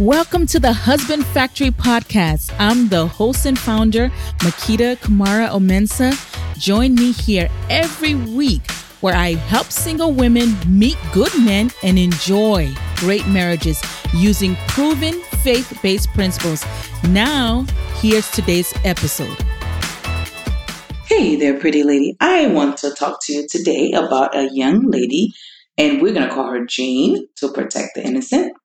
Welcome to the Husband Factory podcast. I'm the host and founder, Makita Kamara Omensa. Join me here every week where I help single women meet good men and enjoy great marriages using proven faith based principles. Now, here's today's episode. Hey there, pretty lady. I want to talk to you today about a young lady, and we're going to call her Jane to protect the innocent.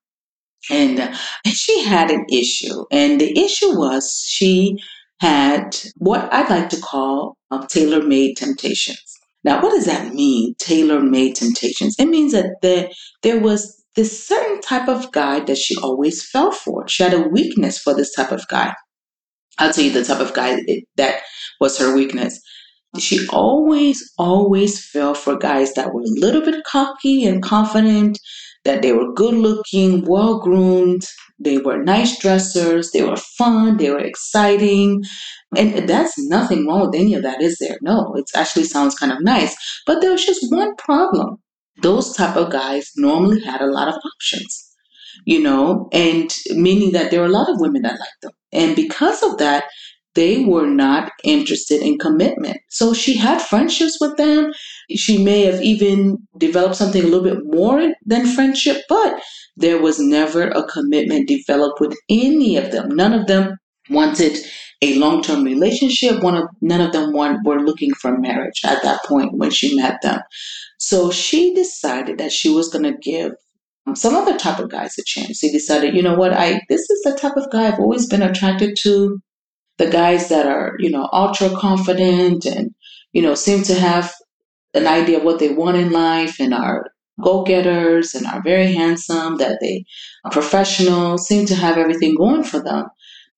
And, uh, and she had an issue, and the issue was she had what I'd like to call um, tailor made temptations. Now, what does that mean, tailor made temptations? It means that there, there was this certain type of guy that she always fell for. She had a weakness for this type of guy. I'll tell you the type of guy that was her weakness. She always, always fell for guys that were a little bit cocky and confident, that they were good looking, well groomed, they were nice dressers, they were fun, they were exciting. And that's nothing wrong with any of that, is there? No, it actually sounds kind of nice. But there was just one problem. Those type of guys normally had a lot of options you know, and meaning that there were a lot of women that liked them. And because of that, they were not interested in commitment. So she had friendships with them. She may have even developed something a little bit more than friendship, but there was never a commitment developed with any of them. None of them wanted a long-term relationship. One of none of them want, were looking for marriage at that point when she met them. So she decided that she was going to give some other type of guys a chance. She decided, you know what, I this is the type of guy I've always been attracted to the guys that are, you know, ultra confident and, you know, seem to have an idea of what they want in life and are go getters and are very handsome, that they are professional, seem to have everything going for them.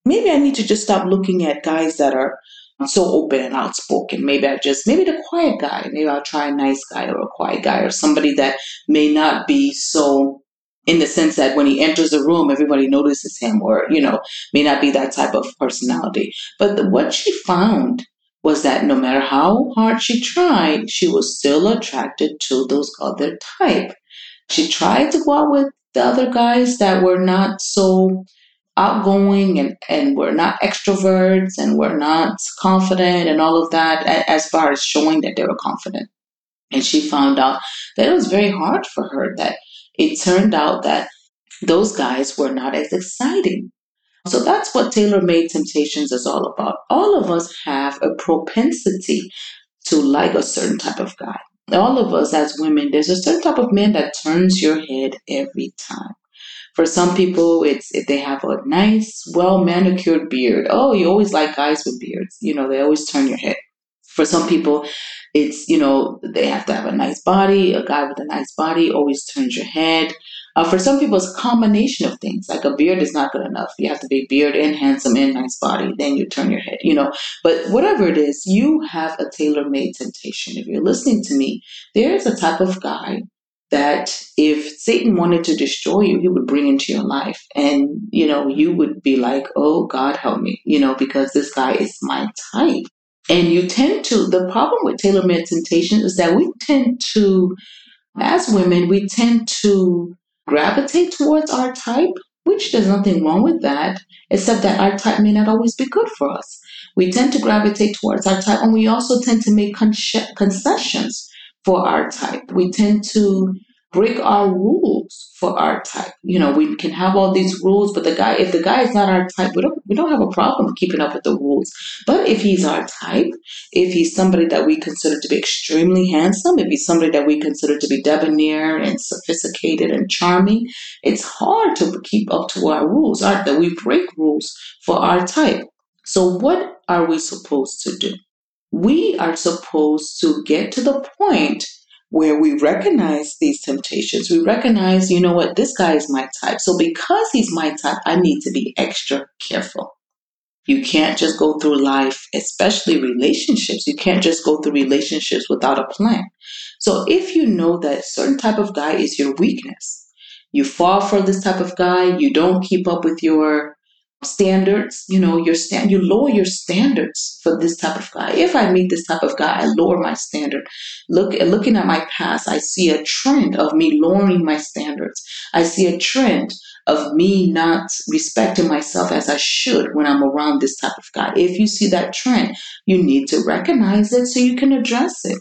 Maybe I need to just stop looking at guys that are so open and outspoken. Maybe I just, maybe the quiet guy. Maybe I'll try a nice guy or a quiet guy or somebody that may not be so in the sense that when he enters the room, everybody notices him, or, you know, may not be that type of personality. But the, what she found was that no matter how hard she tried, she was still attracted to those other type. She tried to go out with the other guys that were not so outgoing and, and were not extroverts and were not confident and all of that as far as showing that they were confident. And she found out that it was very hard for her that it turned out that those guys were not as exciting. So that's what tailor made temptations is all about. All of us have a propensity to like a certain type of guy. All of us as women, there's a certain type of man that turns your head every time. For some people, it's if they have a nice, well manicured beard. Oh, you always like guys with beards. You know, they always turn your head. For some people, it's, you know, they have to have a nice body. A guy with a nice body always turns your head. Uh, for some people, it's a combination of things. Like a beard is not good enough. You have to be beard and handsome and nice body. Then you turn your head, you know. But whatever it is, you have a tailor made temptation. If you're listening to me, there's a type of guy that if Satan wanted to destroy you, he would bring into your life. And, you know, you would be like, oh, God help me, you know, because this guy is my type. And you tend to, the problem with tailor made temptation is that we tend to, as women, we tend to gravitate towards our type, which there's nothing wrong with that, except that our type may not always be good for us. We tend to gravitate towards our type, and we also tend to make concessions for our type. We tend to break our rules for our type. You know, we can have all these rules, but the guy, if the guy is not our type, we don't, we don't have a problem keeping up with the rules. But if he's our type, if he's somebody that we consider to be extremely handsome, if he's somebody that we consider to be debonair and sophisticated and charming, it's hard to keep up to our rules, Our that we break rules for our type. So what are we supposed to do? We are supposed to get to the point where we recognize these temptations. We recognize, you know what, this guy is my type. So because he's my type, I need to be extra careful. You can't just go through life, especially relationships. You can't just go through relationships without a plan. So if you know that certain type of guy is your weakness, you fall for this type of guy, you don't keep up with your standards you know your stand you lower your standards for this type of guy if i meet this type of guy i lower my standard look looking at my past i see a trend of me lowering my standards i see a trend of me not respecting myself as I should when I'm around this type of guy. If you see that trend, you need to recognize it so you can address it.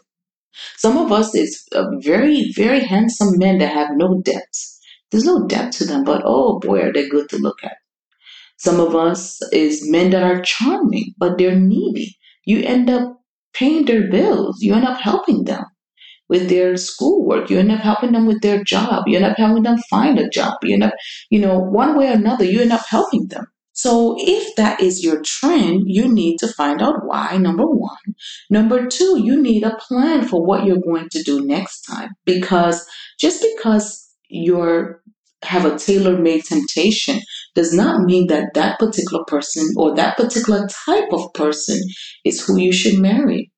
Some of us is uh, very, very handsome men that have no depth. There's no depth to them, but oh boy, are they good to look at. Some of us is men that are charming, but they're needy. You end up paying their bills. You end up helping them with their schoolwork. You end up helping them with their job. You end up helping them find a job. You end up, you know, one way or another, you end up helping them. So if that is your trend, you need to find out why, number one. Number two, you need a plan for what you're going to do next time. Because just because you're have a tailor-made temptation does not mean that that particular person or that particular type of person is who you should marry.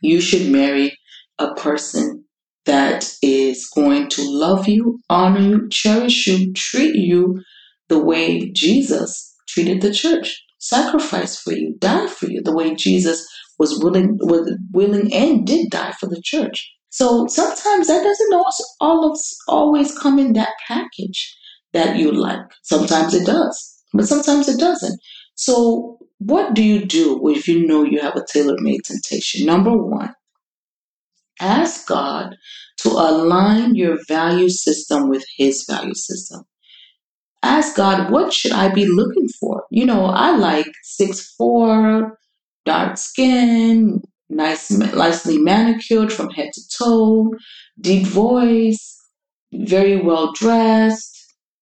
You should marry a person that is going to love you, honor you, cherish you, treat you the way Jesus treated the church, sacrifice for you, die for you, the way Jesus was willing, was willing and did die for the church. So sometimes that doesn't always, all always come in that package that you like. Sometimes it does, but sometimes it doesn't. So what do you do if you know you have a tailor-made temptation? Number one, ask God to align your value system with His value system ask God, what should I be looking for? You know, I like six four, dark skin, nice, nicely manicured from head to toe, deep voice, very well dressed,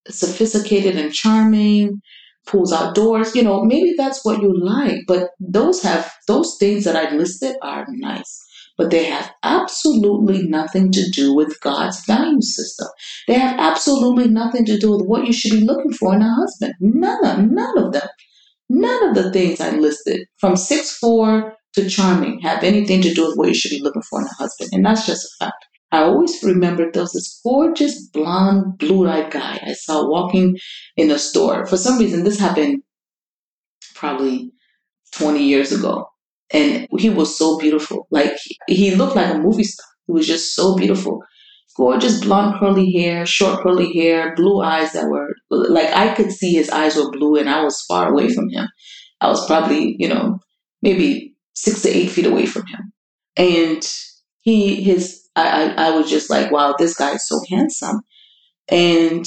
sophisticated and charming, pulls outdoors. You know, maybe that's what you like, but those have those things that I listed are nice but they have absolutely nothing to do with God's value system. They have absolutely nothing to do with what you should be looking for in a husband. None of, none of them. None of the things I listed, from six four to charming, have anything to do with what you should be looking for in a husband. And that's just a fact. I always remember there was this gorgeous blonde, blue-eyed guy I saw walking in a store. For some reason, this happened probably 20 years ago and he was so beautiful. Like he looked like a movie star. He was just so beautiful. Gorgeous blonde curly hair, short curly hair, blue eyes that were like I could see his eyes were blue and I was far away from him. I was probably, you know, maybe six to eight feet away from him. And he his I, I, I was just like, wow, this guy is so handsome. And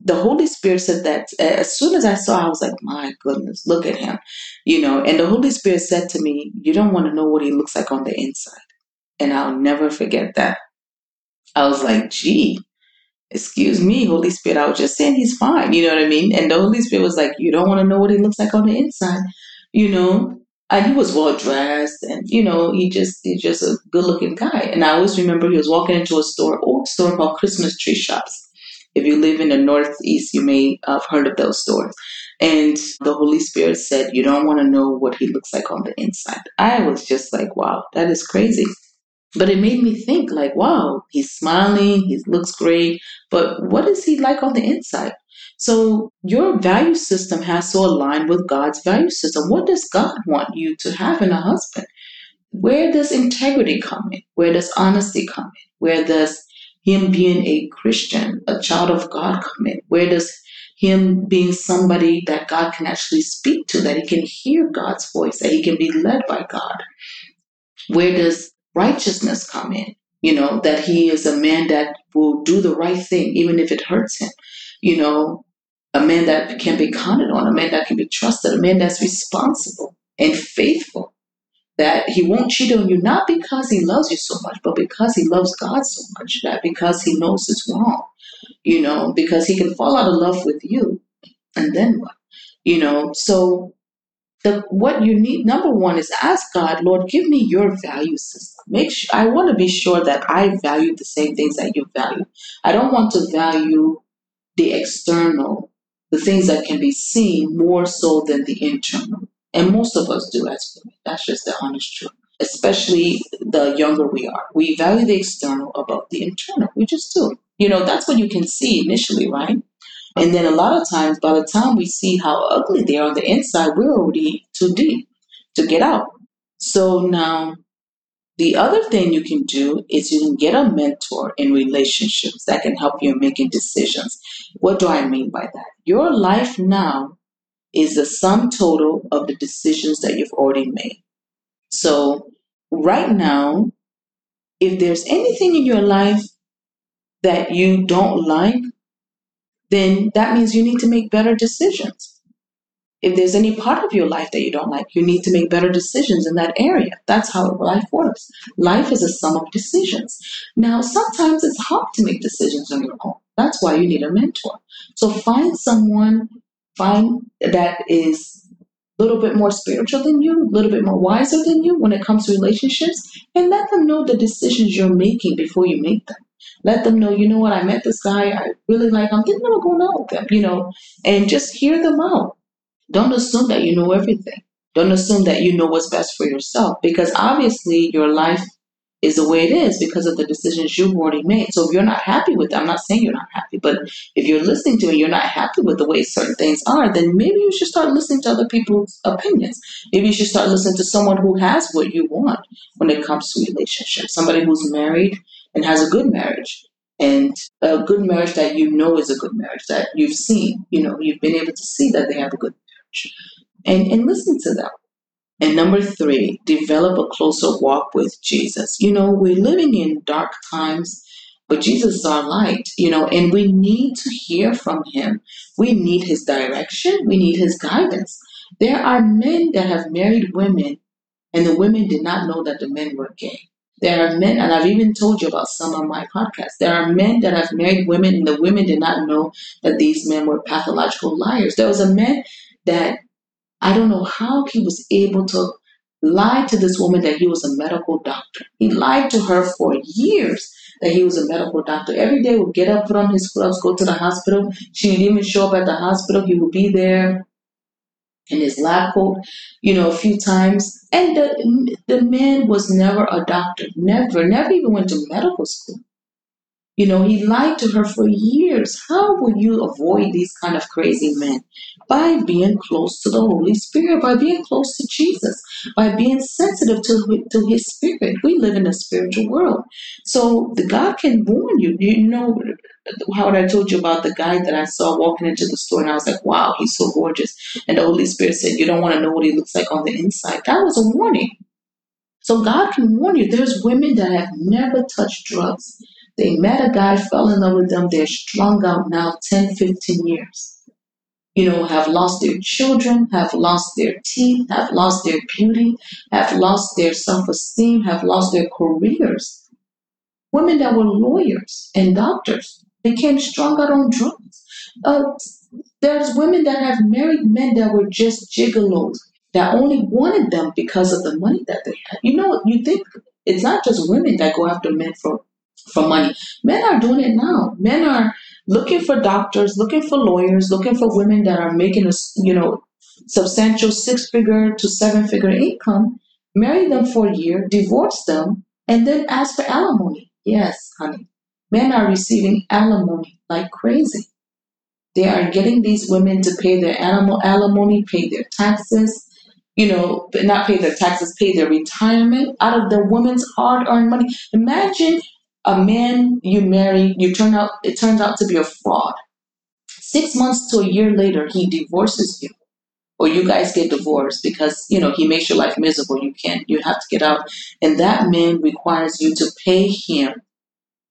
the Holy Spirit said that as soon as I saw, I was like, my goodness, look at him, you know. And the Holy Spirit said to me, you don't want to know what he looks like on the inside. And I'll never forget that. I was like, gee, excuse me, Holy Spirit. I was just saying he's fine, you know what I mean? And the Holy Spirit was like, you don't want to know what he looks like on the inside, you know. And he was well dressed, and you know, he just he's just a good looking guy. And I always remember he was walking into a store, old store called Christmas Tree Shops if you live in the Northeast, you may have heard of those stores. And the Holy Spirit said, You don't want to know what he looks like on the inside. I was just like, Wow, that is crazy. But it made me think, like, wow, he's smiling, he looks great, but what is he like on the inside? So your value system has to align with God's value system. What does God want you to have in a husband? Where does integrity come in? Where does honesty come in? Where does him being a Christian, a child of God come in? Where does him being somebody that God can actually speak to, that he can hear God's voice, that he can be led by God? Where does righteousness come in? You know, that he is a man that will do the right thing, even if it hurts him. You know, a man that can be counted on, a man that can be trusted, a man that's responsible and faithful that he won't cheat on you not because he loves you so much, but because he loves God so much, that because he knows it's wrong, you know, because he can fall out of love with you. And then what? You know, so the what you need number one is ask God, Lord, give me your value system. Make sure I want to be sure that I value the same things that you value. I don't want to value the external, the things that can be seen more so than the internal. And most of us do as women. That's just the honest truth. Especially the younger we are. We value the external above the internal. We just do. You know, that's what you can see initially, right? And then a lot of times, by the time we see how ugly they are on the inside, we're already too deep to get out. So now, the other thing you can do is you can get a mentor in relationships that can help you in making decisions. What do I mean by that? Your life now is the sum total of the decisions that you've already made. So, right now, if there's anything in your life that you don't like, then that means you need to make better decisions. If there's any part of your life that you don't like, you need to make better decisions in that area. That's how life works. Life is a sum of decisions. Now, sometimes it's hard to make decisions on your own. That's why you need a mentor. So find someone, find that is a little bit more spiritual than you, a little bit more wiser than you when it comes to relationships, and let them know the decisions you're making before you make them. Let them know, you know what, I met this guy, I really like, I'm thinking about going out with them, you know, and just hear them out. Don't assume that you know everything. Don't assume that you know what's best for yourself because obviously your life is the way it is because of the decisions you've already made. So if you're not happy with it, I'm not saying you're not happy, but if you're listening to it, you're not happy with the way certain things are, then maybe you should start listening to other people's opinions. Maybe you should start listening to someone who has what you want when it comes to relationships. Somebody who's married and has a good marriage and a good marriage that you know is a good marriage that you've seen, you know, you've been able to see that they have a good. And and listen to them. And number three, develop a closer walk with Jesus. You know, we're living in dark times, but Jesus is our light, you know, and we need to hear from him. We need his direction, we need his guidance. There are men that have married women, and the women did not know that the men were gay. There are men, and I've even told you about some on my podcast. There are men that have married women, and the women did not know that these men were pathological liars. There was a man that I don't know how he was able to lie to this woman that he was a medical doctor. He lied to her for years that he was a medical doctor. Every day would get up, put on his gloves, go to the hospital. She would even show up at the hospital. He would be there in his lab coat, you know, a few times. And the, the man was never a doctor, never, never even went to medical school. You know, he lied to her for years. How will you avoid these kind of crazy men? By being close to the Holy Spirit, by being close to Jesus, by being sensitive to, to his spirit. We live in a spiritual world. So the God can warn you. You know how I told you about the guy that I saw walking into the store and I was like, wow, he's so gorgeous. And the Holy Spirit said, You don't want to know what he looks like on the inside. That was a warning. So God can warn you. There's women that have never touched drugs they met a guy, fell in love with them. They're strung out now 10, 15 years. You know, have lost their children, have lost their teeth, have lost their beauty, have lost their self esteem, have lost their careers. Women that were lawyers and doctors became strung out on drugs. Uh, there's women that have married men that were just gigolos that only wanted them because of the money that they had. You know, you think it's not just women that go after men for for money. Men are doing it now. Men are looking for doctors, looking for lawyers, looking for women that are making a you know substantial six figure to seven figure income, marry them for a year, divorce them, and then ask for alimony. Yes, honey. Men are receiving alimony like crazy. They are getting these women to pay their animal alimony, pay their taxes, you know, not pay their taxes, pay their retirement out of the woman's hard earned money. Imagine a man you marry, you turn out it turns out to be a fraud. Six months to a year later, he divorces you, or you guys get divorced because you know he makes your life miserable. You can't, you have to get out, and that man requires you to pay him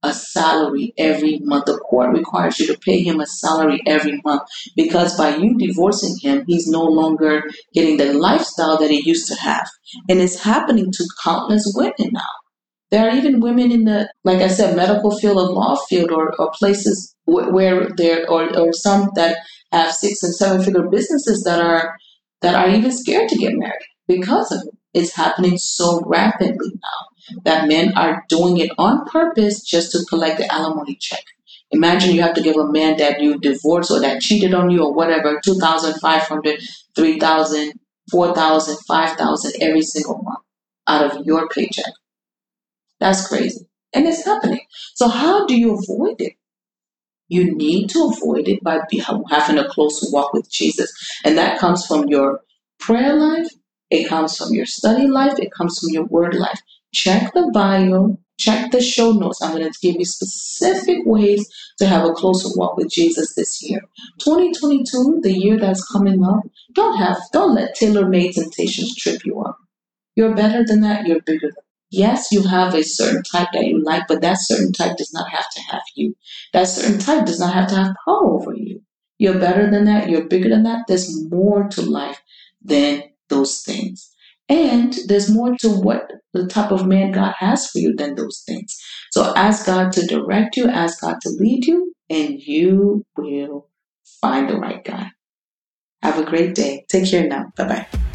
a salary every month. The court requires you to pay him a salary every month because by you divorcing him, he's no longer getting the lifestyle that he used to have. And it's happening to countless women now. There are even women in the, like I said, medical field or law field or, or places where, there, or, or some that have six and seven figure businesses that are, that are even scared to get married because of it. It's happening so rapidly now that men are doing it on purpose just to collect the alimony check. Imagine you have to give a man that you divorced or that cheated on you or whatever, 2,500, 3,000, 4,000, 5,000 every single month out of your paycheck. That's crazy. And it's happening. So, how do you avoid it? You need to avoid it by having a close walk with Jesus. And that comes from your prayer life, it comes from your study life, it comes from your word life. Check the bio check the show notes. I'm going to give you specific ways to have a closer walk with Jesus this year. 2022, the year that's coming up, don't have, don't let tailor-made temptations trip you up. You're better than that. You're bigger than Yes, you have a certain type that you like, but that certain type does not have to have you. That certain type does not have to have power over you. You're better than that. You're bigger than that. There's more to life than those things. And there's more to what the type of man God has for you than those things. So ask God to direct you, ask God to lead you, and you will find the right guy. Have a great day. Take care now. Bye bye.